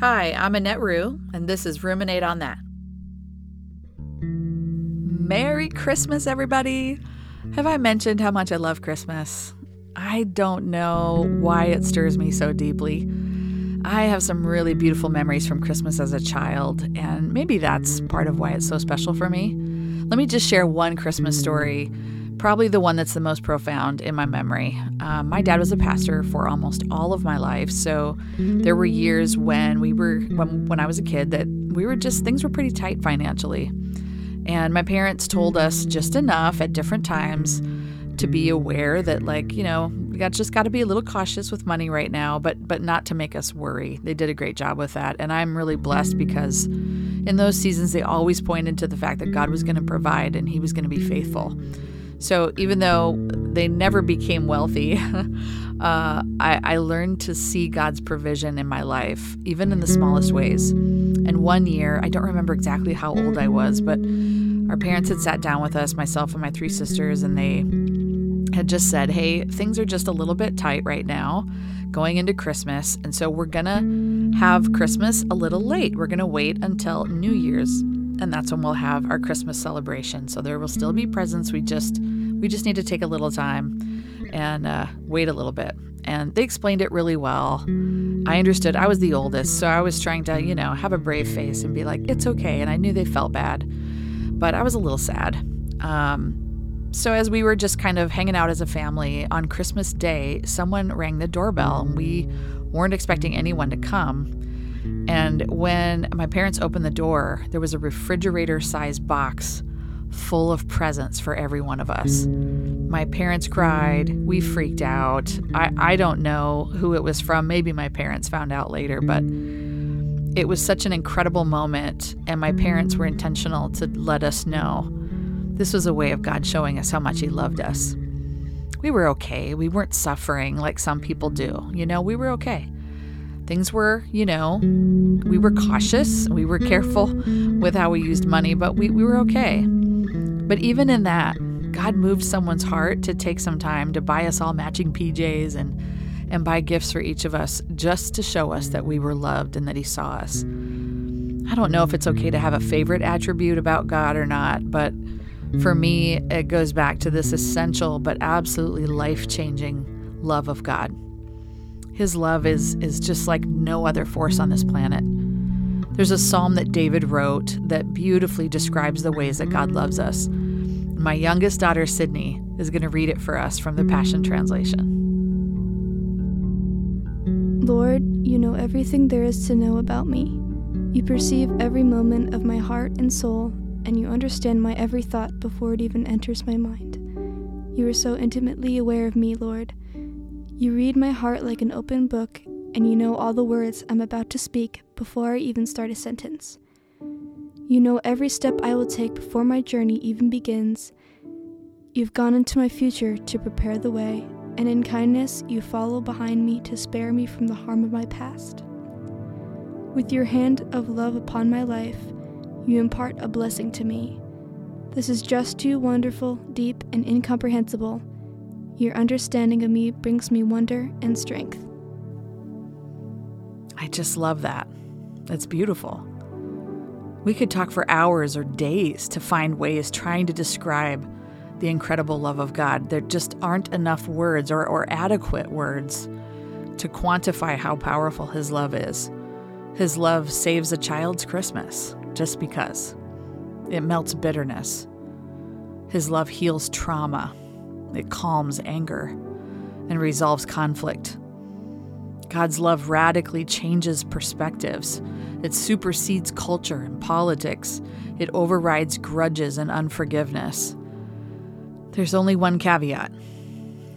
Hi, I'm Annette Rue, and this is Ruminate on That. Merry Christmas, everybody! Have I mentioned how much I love Christmas? I don't know why it stirs me so deeply. I have some really beautiful memories from Christmas as a child, and maybe that's part of why it's so special for me. Let me just share one Christmas story, probably the one that's the most profound in my memory. Um, my dad was a pastor for almost all of my life, so there were years when we were when when I was a kid that we were just things were pretty tight financially, and my parents told us just enough at different times to be aware that like you know we got just got to be a little cautious with money right now but but not to make us worry. They did a great job with that and i'm really blessed because in those seasons they always pointed to the fact that god was going to provide and he was going to be faithful so even though they never became wealthy uh, I, I learned to see god's provision in my life even in the smallest ways and one year i don't remember exactly how old i was but our parents had sat down with us myself and my three sisters and they had just said, hey, things are just a little bit tight right now going into Christmas. And so we're going to have Christmas a little late. We're going to wait until New Year's. And that's when we'll have our Christmas celebration. So there will still be presents. We just we just need to take a little time and uh, wait a little bit. And they explained it really well. I understood. I was the oldest, so I was trying to, you know, have a brave face and be like, it's okay. And I knew they felt bad, but I was a little sad. Um, so, as we were just kind of hanging out as a family on Christmas Day, someone rang the doorbell and we weren't expecting anyone to come. And when my parents opened the door, there was a refrigerator sized box full of presents for every one of us. My parents cried. We freaked out. I, I don't know who it was from. Maybe my parents found out later, but it was such an incredible moment. And my parents were intentional to let us know this was a way of God showing us how much He loved us. We were okay. We weren't suffering like some people do. You know, we were okay. Things were, you know, we were cautious. We were careful with how we used money, but we, we were okay. But even in that, God moved someone's heart to take some time to buy us all matching PJs and and buy gifts for each of us just to show us that we were loved and that he saw us. I don't know if it's okay to have a favorite attribute about God or not, but for me, it goes back to this essential but absolutely life changing love of God. His love is, is just like no other force on this planet. There's a psalm that David wrote that beautifully describes the ways that God loves us. My youngest daughter, Sydney, is going to read it for us from the Passion Translation. Lord, you know everything there is to know about me. You perceive every moment of my heart and soul and you understand my every thought before it even enters my mind. You are so intimately aware of me, Lord. You read my heart like an open book, and you know all the words I'm about to speak before I even start a sentence. You know every step I will take before my journey even begins. You've gone into my future to prepare the way, and in kindness you follow behind me to spare me from the harm of my past. With your hand of love upon my life, you impart a blessing to me. This is just too wonderful, deep, and incomprehensible. Your understanding of me brings me wonder and strength. I just love that. That's beautiful. We could talk for hours or days to find ways trying to describe the incredible love of God. There just aren't enough words or, or adequate words to quantify how powerful His love is. His love saves a child's Christmas just because. It melts bitterness. His love heals trauma. It calms anger and resolves conflict. God's love radically changes perspectives. It supersedes culture and politics. It overrides grudges and unforgiveness. There's only one caveat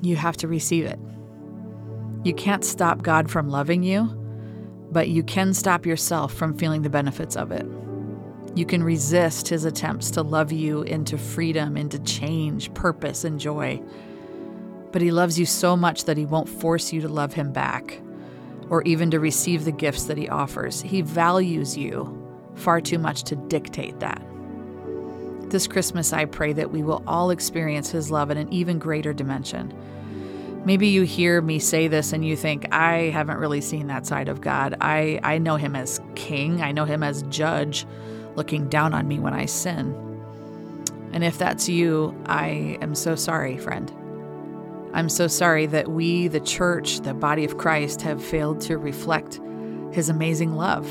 you have to receive it. You can't stop God from loving you, but you can stop yourself from feeling the benefits of it. You can resist his attempts to love you into freedom, into change, purpose, and joy. But he loves you so much that he won't force you to love him back or even to receive the gifts that he offers. He values you far too much to dictate that. This Christmas, I pray that we will all experience his love in an even greater dimension. Maybe you hear me say this and you think, I haven't really seen that side of God. I, I know him as king, I know him as judge, looking down on me when I sin. And if that's you, I am so sorry, friend. I'm so sorry that we, the church, the body of Christ, have failed to reflect his amazing love.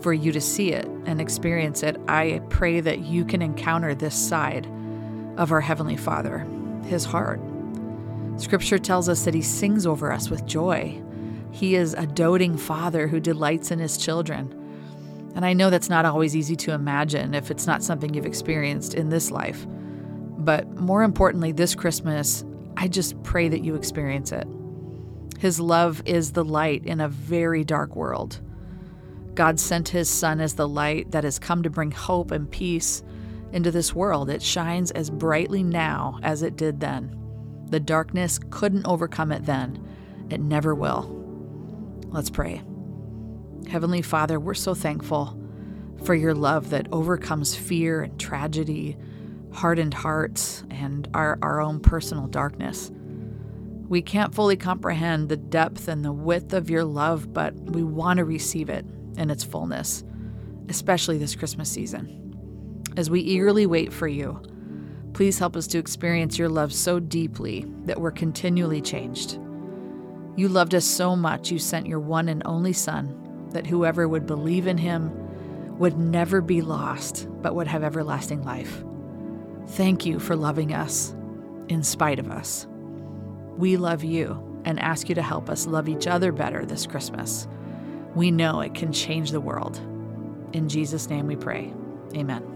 For you to see it and experience it, I pray that you can encounter this side of our Heavenly Father, his heart. Scripture tells us that he sings over us with joy. He is a doting father who delights in his children. And I know that's not always easy to imagine if it's not something you've experienced in this life. But more importantly, this Christmas, I just pray that you experience it. His love is the light in a very dark world. God sent his Son as the light that has come to bring hope and peace into this world. It shines as brightly now as it did then. The darkness couldn't overcome it then, it never will. Let's pray. Heavenly Father, we're so thankful for your love that overcomes fear and tragedy, hardened hearts, and our, our own personal darkness. We can't fully comprehend the depth and the width of your love, but we want to receive it in its fullness, especially this Christmas season. As we eagerly wait for you, Please help us to experience your love so deeply that we're continually changed. You loved us so much, you sent your one and only Son, that whoever would believe in him would never be lost, but would have everlasting life. Thank you for loving us in spite of us. We love you and ask you to help us love each other better this Christmas. We know it can change the world. In Jesus' name we pray. Amen.